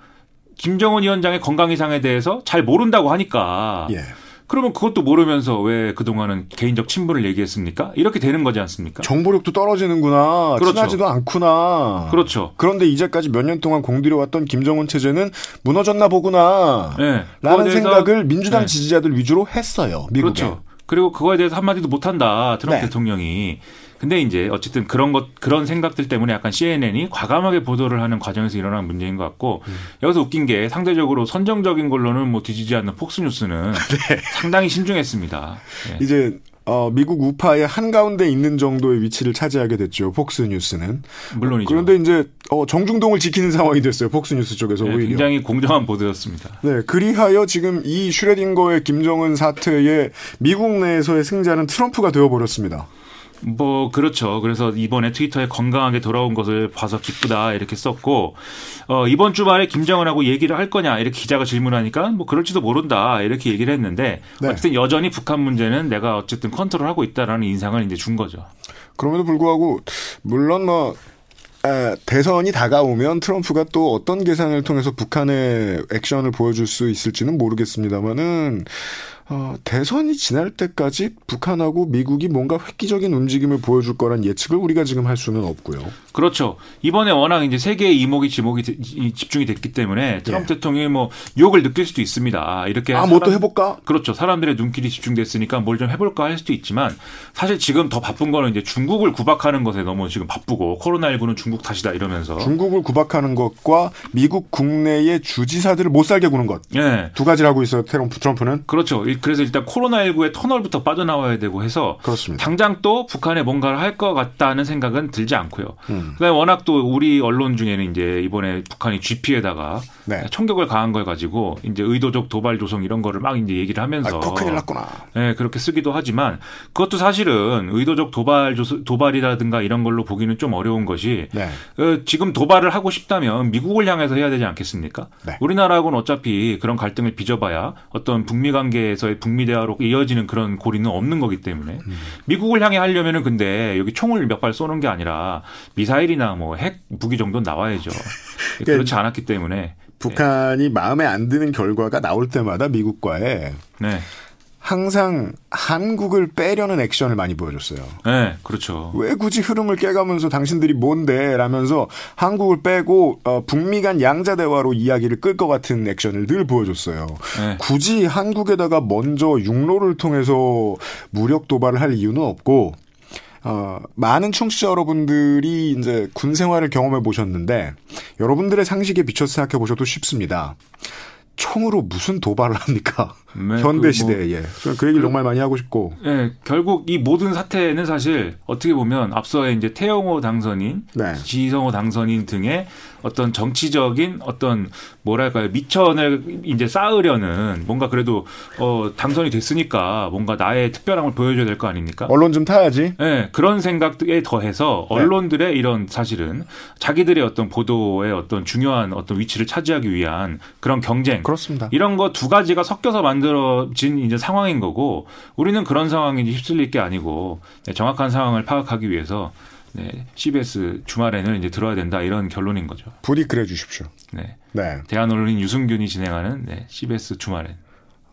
김정은 위원장의 건강 이상에 대해서 잘 모른다고 하니까 예. 그러면 그것도 모르면서 왜 그동안은 개인적 친분을 얘기했습니까? 이렇게 되는 거지 않습니까? 정보력도 떨어지는구나. 그렇죠. 친하지도 않구나. 그렇죠. 그런데 이제까지 몇 년 동안 공들여왔던 김정은 체제는 무너졌나 보구나. 네. 라는 생각을 민주당 네. 지지자들 위주로 했어요. 미국에. 그렇죠. 그리고 그거에 대해서 한마디도 못한다. 트럼프 네. 대통령이. 근데 이제 어쨌든 그런 것 그런 생각들 때문에 약간 CNN이 과감하게 보도를 하는 과정에서 일어난 문제인 것 같고 음. 여기서 웃긴 게 상대적으로 선정적인 걸로는 뭐 뒤지지 않는 폭스 뉴스는 네. 상당히 신중했습니다. 네. 이제 어, 미국 우파의 한가운데 있는 정도의 위치를 차지하게 됐죠. 폭스 뉴스는. 물론이죠. 그런데 이제 어, 정중동을 지키는 상황이 됐어요. 폭스 뉴스 쪽에서 네, 오히려. 굉장히 공정한 보도였습니다. 네, 그리하여 지금 이 슈레딩거의 김정은 사태에 미국 내에서의 승자는 트럼프가 되어 버렸습니다. 뭐 그렇죠. 그래서 이번에 트위터에 건강하게 돌아온 것을 봐서 기쁘다 이렇게 썼고 어 이번 주말에 김정은하고 얘기를 할 거냐 이렇게 기자가 질문하니까 뭐 그럴지도 모른다 이렇게 얘기를 했는데 네. 어쨌든 여전히 북한 문제는 내가 어쨌든 컨트롤하고 있다라는 인상을 이제 준 거죠. 그럼에도 불구하고 물론 뭐 아, 대선이 다가오면 트럼프가 또 어떤 계산을 통해서 북한의 액션을 보여줄 수 있을지는 모르겠습니다만은 어, 대선이 지날 때까지 북한하고 미국이 뭔가 획기적인 움직임을 보여줄 거란 예측을 우리가 지금 할 수는 없고요. 그렇죠. 이번에 워낙 이제 세계의 이목이 지목이 집중이 됐기 때문에 트럼프 예. 대통령이 뭐 유혹을 느낄 수도 있습니다. 이렇게 아, 뭐 또 해볼까? 그렇죠. 사람들의 눈길이 집중됐으니까 뭘 좀 해볼까 할 수도 있지만 사실 지금 더 바쁜 거는 이제 중국을 구박하는 것에 너무 지금 바쁘고 코로나19는 중국 탓이다 이러면서 중국을 구박하는 것과 미국 국내의 주지사들을 못 살게 구는 것. 예. 두 가지를 하고 있어요. 트럼프, 트럼프는. 그렇죠. 그래서 일단 코로나19의 터널부터 빠져나와야 되고 해서 그렇습니다. 당장 또 북한에 뭔가를 할 것 같다는 생각은 들지 않고요. 음. 그다음에 워낙 또 우리 언론 중에는 이제 이번에 북한이 GP에다가 네. 총격을 가한 걸 가지고 이제 의도적 도발 조성 이런 거를 막 이제 얘기를 하면서 아, 큰일 났구나. 네, 그렇게 쓰기도 하지만 그것도 사실은 의도적 도발 조성, 도발이라든가 이런 걸로 보기는 좀 어려운 것이 네. 어, 지금 도발을 하고 싶다면 미국을 향해서 해야 되지 않겠습니까? 네. 우리나라하고는 어차피 그런 갈등을 빚어봐야 어떤 북미 관계에서의 북미 대화로 이어지는 그런 고리는 없는 거기 때문에 음. 미국을 향해 하려면은 근데 여기 총을 몇 발 쏘는 게 아니라 미사 일이나 뭐 핵 무기 정도는 나와야죠. 그러니까 그렇지 않았기 때문에 북한이 네. 마음에 안 드는 결과가 나올 때마다 미국과의 네. 항상 한국을 빼려는 액션을 많이 보여줬어요. 네, 그렇죠. 왜 굳이 흐름을 깨가면서 당신들이 뭔데? 라면서 한국을 빼고 어, 북미 간 양자 대화로 이야기를 끌 것 같은 액션을 늘 보여줬어요. 네. 굳이 한국에다가 먼저 육로를 통해서 무력 도발을 할 이유는 없고 어, 많은 청취자 여러분들이 이제 군 생활을 경험해 보셨는데 여러분들의 상식에 비춰서 생각해 보셔도 쉽습니다. 총으로 무슨 도발을 합니까? 네, 현대 시대에. 그, 뭐, 그 얘기를 그, 정말 많이 하고 싶고. 네, 결국 이 모든 사태는 사실 어떻게 보면 앞서의 이제 태영호 당선인, 네. 지성호 당선인 등의 어떤 정치적인 어떤 뭐랄까요 미천을 이제 쌓으려는 뭔가 그래도 어 당선이 됐으니까 뭔가 나의 특별함을 보여줘야 될 거 아닙니까? 언론 좀 타야지. 네, 그런 생각에 더해서 네. 언론들의 네. 이런 사실은 자기들의 어떤 보도의 어떤 중요한 어떤 위치를 차지하기 위한 그런 경쟁. 그렇습니다. 이런 거 두 가지가 섞여서 만 들어진 이제 상황인 거고 우리는 그런 상황에 휩쓸릴 게 아니고 네, 정확한 상황을 파악하기 위해서 네, CBS 주말에는 이제 들어야 된다 이런 결론인 거죠. 부디 그래 주십시오. 네. 네. 대한언론인 유승균이 진행하는 네, CBS 주말엔.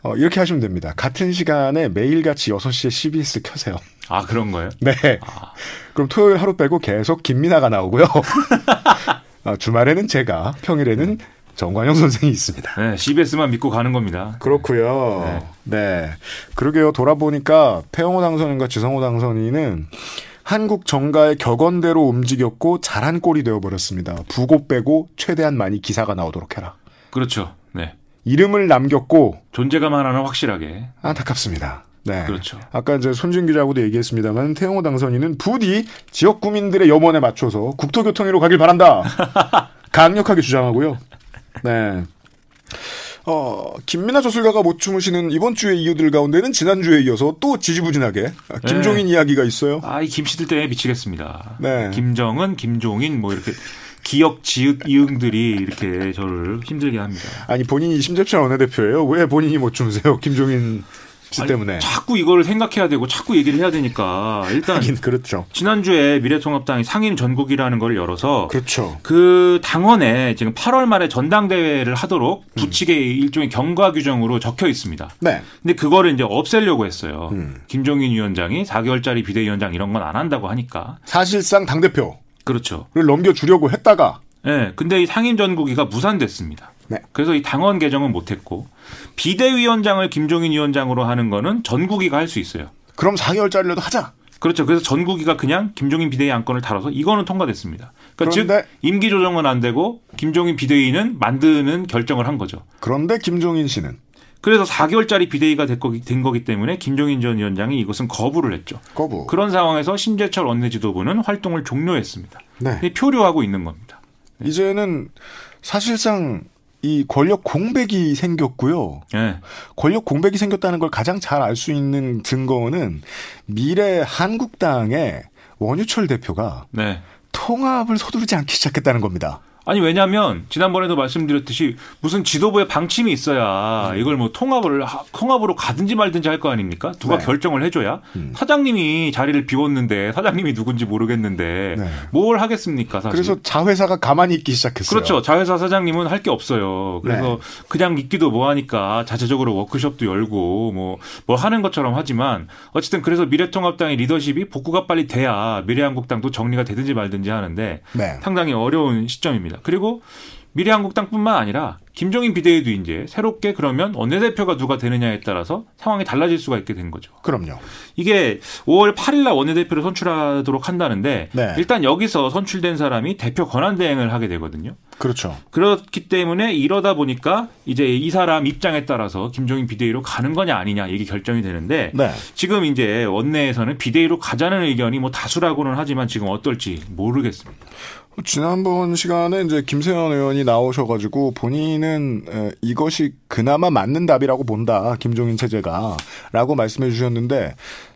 어, 이렇게 하시면 됩니다. 같은 시간에 매일같이 6시에 CBS 켜세요. 아, 그런 거예요? 네. 아. 그럼 토요일 하루 빼고 계속 김민아가 나오고요. 아, 주말에는 제가, 평일에는 네. 정관영 선생이 있습니다. 네, CBS만 믿고 가는 겁니다. 그렇고요. 네. 네. 그러게요. 돌아보니까 태영호 당선인과 지성호 당선인은 한국 정가의 격언대로 움직였고 잘한 꼴이 되어버렸습니다. 부고 빼고 최대한 많이 기사가 나오도록 해라. 그렇죠. 네. 이름을 남겼고 존재감 하나는 확실하게 안타깝습니다. 네. 그렇죠. 아까 이제 손준 기자하고도 얘기했습니다만 태영호 당선인은 부디 지역 구민들의 염원에 맞춰서 국토교통위로 가길 바란다. 강력하게 주장하고요. 네. 어, 김민아 저술가가 못 주무시는 이번 주의 이유들 가운데는 지난주에 이어서 또 지지부진하게 김종인 네. 이야기가 있어요. 아, 이 김씨들 때문에 미치겠습니다. 네. 김정은, 김종인 뭐 이렇게 기억 지읒 이응들이 이렇게 저를 힘들게 합니다. 아니 본인이 심재철 원내대표예요. 왜 본인이 못 주무세요? 김종인 씨 때문에 자꾸 이거를 생각해야 되고 자꾸 얘기를 해야 되니까 일단 그렇죠. 지난주에 미래통합당이 상임 전국이라는 걸 열어서 그렇죠. 그 당원에 지금 8월 말에 전당대회를 하도록 부칙의 음. 일종의 경과 규정으로 적혀 있습니다. 네. 근데 그거를 이제 없애려고 했어요. 음. 김종인 위원장이 4개월짜리 비대위원장 이런 건 안 한다고 하니까 사실상 당 대표 그렇죠. 를 넘겨주려고 했다가 네, 근데 이 상임 전국위가 무산됐습니다. 네. 그래서 이 당원 개정은 못했고 비대위원장을 김종인 위원장으로 하는 거는 전국위가 할 수 있어요. 그럼 4개월짜리라도 하자. 그렇죠. 그래서 전국위가 그냥 김종인 비대위 안건을 다뤄서 이거는 통과됐습니다. 그러니까 즉 임기 조정은 안 되고 김종인 비대위는 만드는 결정을 한 거죠. 그런데 김종인 씨는 그래서 4개월짜리 비대위가 된 거기 때문에 김종인 전 위원장이 이것은 거부를 했죠. 거부. 그런 상황에서 심재철 원내지도부는 활동을 종료했습니다. 네. 표류하고 있는 겁니다. 이제는 사실상 이 권력 공백이 생겼고요. 네. 권력 공백이 생겼다는 걸 가장 잘 알 수 있는 증거는 미래 한국당의 원유철 대표가 네. 통합을 서두르지 않기 시작했다는 겁니다. 아니 왜냐하면 지난번에도 말씀드렸듯이 무슨 지도부의 방침이 있어야 음. 이걸 뭐 통합을 통합으로 가든지 말든지 할 거 아닙니까? 누가 네. 결정을 해줘야 음. 사장님이 자리를 비웠는데 사장님이 누군지 모르겠는데 네. 뭘 하겠습니까? 사실. 그래서 자회사가 가만히 있기 시작했어요. 그렇죠. 자회사 사장님은 할 게 없어요. 그래서 네. 그냥 있기도 뭐하니까 자체적으로 워크숍도 열고 뭐뭐 뭐 하는 것처럼 하지만 어쨌든 그래서 미래통합당의 리더십이 복구가 빨리 돼야 미래한국당도 정리가 되든지 말든지 하는데 네. 상당히 어려운 시점입니다. 그리고 미래한국당뿐만 아니라 김종인 비대위도 이제 새롭게 그러면 원내대표가 누가 되느냐에 따라서 상황이 달라질 수가 있게 된 거죠. 그럼요. 이게 5월 8일 날 원내대표를 선출하도록 한다는데 네. 일단 여기서 선출된 사람이 대표 권한 대행을 하게 되거든요. 그렇죠. 그렇기 때문에 이러다 보니까 이제 이 사람 입장에 따라서 김종인 비대위로 가는 거냐 아니냐 이게 결정이 되는데 네. 지금 이제 원내에서는 비대위로 가자는 의견이 뭐 다수라고는 하지만 지금 어떨지 모르겠습니다. 지난번 시간에 이제 김세현 의원이 나오셔가지고 본인 은 이것이 그나마 맞는 답이라고 본다 김종인 체제가 라고 말씀해 주셨는데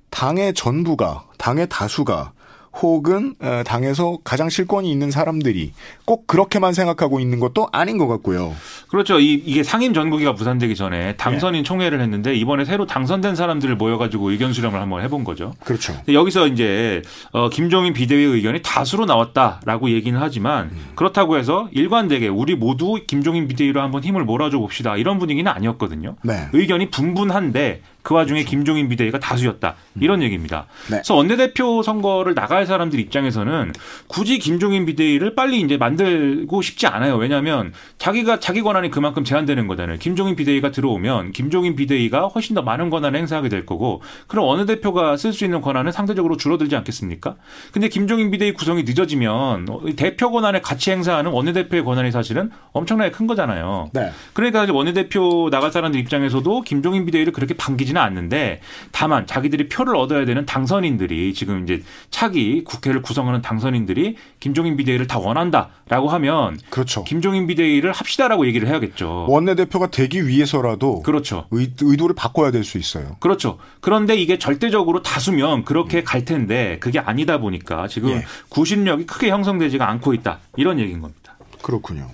당의 전부가 당의 다수가 혹은 어, 당에서 가장 실권이 있는 사람들이 꼭 그렇게만 생각하고 있는 것도 아닌 것 같고요. 그렇죠. 이, 이게 상임 전국위가 무산되기 전에 당선인 네. 총회를 했는데 이번에 새로 당선된 사람들을 모여가지고 의견 수렴을 한번 해본 거죠. 그렇죠. 여기서 이제 어, 김종인 비대위 의견이 다수로 나왔다라고 얘기는 하지만 음. 그렇다고 해서 일관되게 우리 모두 김종인 비대위로 한번 힘을 몰아줘 봅시다 이런 분위기는 아니었거든요. 네. 의견이 분분한데 그 와중에 그렇죠. 김종인 비대위가 다수였다. 이런 음. 얘기입니다. 네. 그래서 원내대표 선거를 나갈 사람들 입장에서는 굳이 김종인 비대위를 빨리 이제 만들고 싶지 않아요. 왜냐하면 자기가 자기 권한이 그만큼 제한되는 거잖아요. 김종인 비대위가 들어오면 김종인 비대위가 훨씬 더 많은 권한을 행사하게 될 거고 그럼 원내대표가 쓸 수 있는 권한은 상대적으로 줄어들지 않겠습니까? 근데 김종인 비대위 구성이 늦어지면 대표 권한을 같이 행사하는 원내대표의 권한이 사실은 엄청나게 큰 거잖아요. 네. 그러니까 원내대표 나갈 사람들 입장에서도 김종인 비대위를 그렇게 반기지 되지는 않는데 다만 자기들이 표를 얻어야 되는 당선인들이 지금 이제 차기 국회를 구성하는 당선인들이 김종인 비대위를 다 원한다라고 하면 그렇죠. 김종인 비대위를 합시다라고 얘기를 해야겠죠. 원내대표가 되기 위해서라도 그렇죠. 의, 의도를 바꿔야 될 수 있어요. 그렇죠. 그런데 이게 절대적으로 다수면 그렇게 갈 텐데 그게 아니다 보니까 지금 예. 구심력이 크게 형성되지가 않고 있다. 이런 얘기인 겁니다. 그렇군요.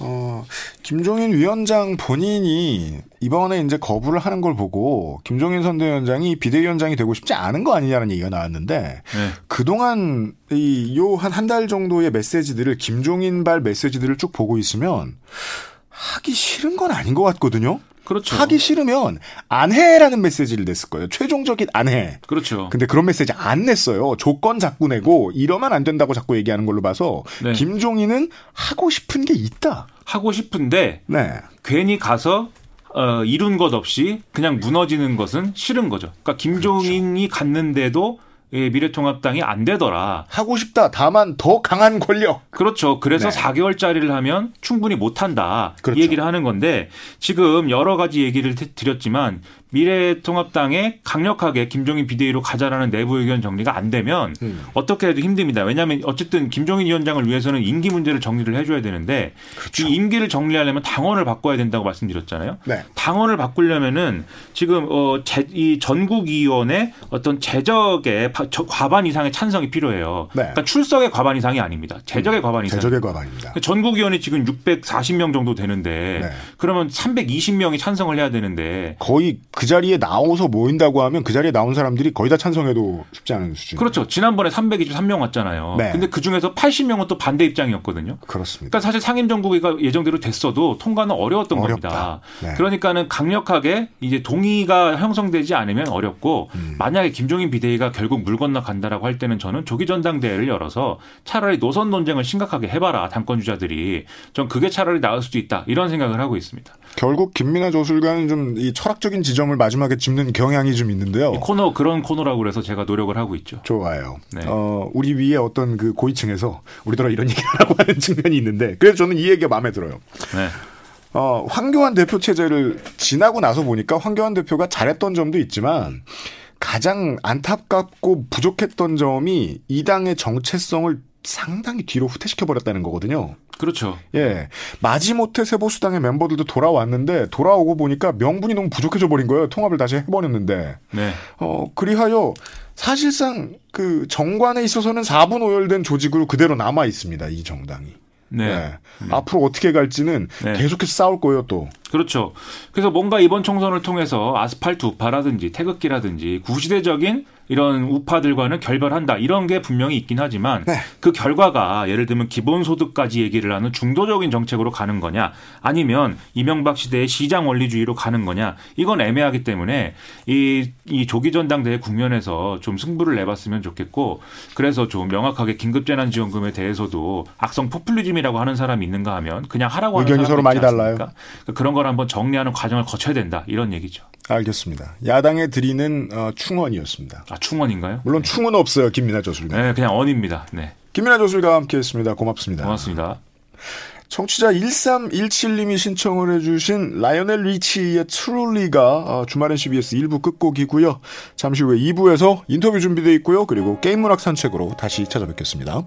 어, 김종인 위원장 본인이 이번에 이제 거부를 하는 걸 보고 김종인 선대위원장이 비대위원장이 되고 싶지 않은 거 아니냐는 얘기가 나왔는데 네. 그동안 이 요 한 한 달 정도의 메시지들을 김종인발 메시지들을 쭉 보고 있으면 하기 싫은 건 아닌 것 같거든요. 그렇죠. 하기 싫으면 안 해라는 메시지를 냈을 거예요. 최종적인 안 해. 그렇죠. 근데 그런 메시지 안 냈어요. 조건 자꾸 내고 이러면 안 된다고 자꾸 얘기하는 걸로 봐서 네. 김종인은 하고 싶은 게 있다. 하고 싶은데 네. 괜히 가서 어, 이룬 것 없이 그냥 무너지는 것은 싫은 거죠. 그러니까 김종인이 그렇죠. 갔는데도 예, 미래통합당이 안 되더라. 하고 싶다. 다만 더 강한 권력. 그렇죠. 그래서 네. 4개월짜리를 하면 충분히 못한다. 그렇죠. 이 얘기를 하는 건데 지금 여러 가지 얘기를 드렸지만 미래통합당에 강력하게 김종인 비대위로 가자라는 내부 의견 정리가 안 되면 음. 어떻게 해도 힘듭니다. 왜냐하면 어쨌든 김종인 위원장을 위해서는 임기 문제를 정리를 해줘야 되는데 그렇죠. 이 임기를 정리하려면 당원을 바꿔야 된다고 말씀드렸잖아요. 네. 당원을 바꾸려면은 지금 어, 제, 이 전국위원회 어떤 재적의 과반 이상의 찬성이 필요해요. 네. 그러니까 출석의 과반 이상이 아닙니다. 재적의 음. 과반 이상. 재적의 과반입니다. 그러니까 전국위원회 지금 640명 정도 되는데 네. 그러면 320명이 찬성을 해야 되는데 거의 그그 자리에 나오서 모인다고 하면 그 자리에 나온 사람들이 거의 다 찬성해도 쉽지 않은 수준. 그렇죠. 지난번에 323명 왔잖아요. 네. 근데 그 중에서 80명은 또 반대 입장이었거든요. 그렇습니다. 그러니까 사실 상임정국회가 예정대로 됐어도 통과는 어려웠던 어렵다. 겁니다. 네. 그러니까는 강력하게 이제 동의가 형성되지 않으면 어렵고 음. 만약에 김종인 비대위가 결국 물 건너 간다라고 할 때는 저는 조기 전당대회를 열어서 차라리 노선 논쟁을 심각하게 해봐라 당권 주자들이 전 그게 차라리 나을 수도 있다 이런 생각을 하고 있습니다. 결국 김민아 조술가는 좀 이 철학적인 지점을 마지막에 짚는 경향이 좀 있는데요. 코너 그런 코너라고 그래서 제가 노력을 하고 있죠. 좋아요. 네. 어, 우리 위에 어떤 그 고위층에서 우리들아 이런 얘기를 하고 하는 측면이 있는데 그래서 저는 이 얘기가 마음에 들어요. 네. 어, 황교안 대표 체제를 지나고 나서 보니까 황교안 대표가 잘했던 점도 있지만 가장 안타깝고 부족했던 점이 이 당의 정체성을 상당히 뒤로 후퇴시켜 버렸다는 거거든요. 그렇죠. 예. 마지못해 세보수당의 멤버들도 돌아왔는데 돌아오고 보니까 명분이 너무 부족해져 버린 거예요. 통합을 다시 해버렸는데. 네. 어, 그리하여 사실상 그 정관에 있어서는 4분 오열된 조직으로 그대로 남아 있습니다. 이 정당이. 네. 네. 네. 앞으로 어떻게 갈지는 네. 계속해서 싸울 거예요, 또. 그렇죠. 그래서 뭔가 이번 총선을 통해서 아스팔트 우파라든지 태극기라든지 구시대적인 이런 우파들과는 결별한다 이런 게 분명히 있긴 하지만 네. 그 결과가 예를 들면 기본소득까지 얘기를 하는 중도적인 정책으로 가는 거냐 아니면 이명박 시대의 시장 원리주의로 가는 거냐 이건 애매하기 때문에 이, 이 조기 전당대회 국면에서 좀 승부를 내봤으면 좋겠고 그래서 좀 명확하게 긴급재난지원금에 대해서도 악성 포퓰리즘이라고 하는 사람이 있는가 하면 그냥 하라고 하는 의견이 서로 많이 달라요. 그러니까 그런 걸 한번 정리하는 과정을 거쳐야 된다 이런 얘기죠. 알겠습니다. 야당에 드리는 어, 충원이었습니다. 아 충원인가요? 물론 충원 없어요, 김민아 저술가. 네, 그냥 언입니다. 네. 김민아 저술가와 함께했습니다. 고맙습니다. 고맙습니다. 청취자 1317님이 신청을 해주신 라이오넬 리치의 트롤리가 어, 주말엔 CBS 1부 끝곡이고요. 잠시 후에 2부에서 인터뷰 준비되어 있고요. 그리고 게임 문학 산책으로 다시 찾아뵙겠습니다.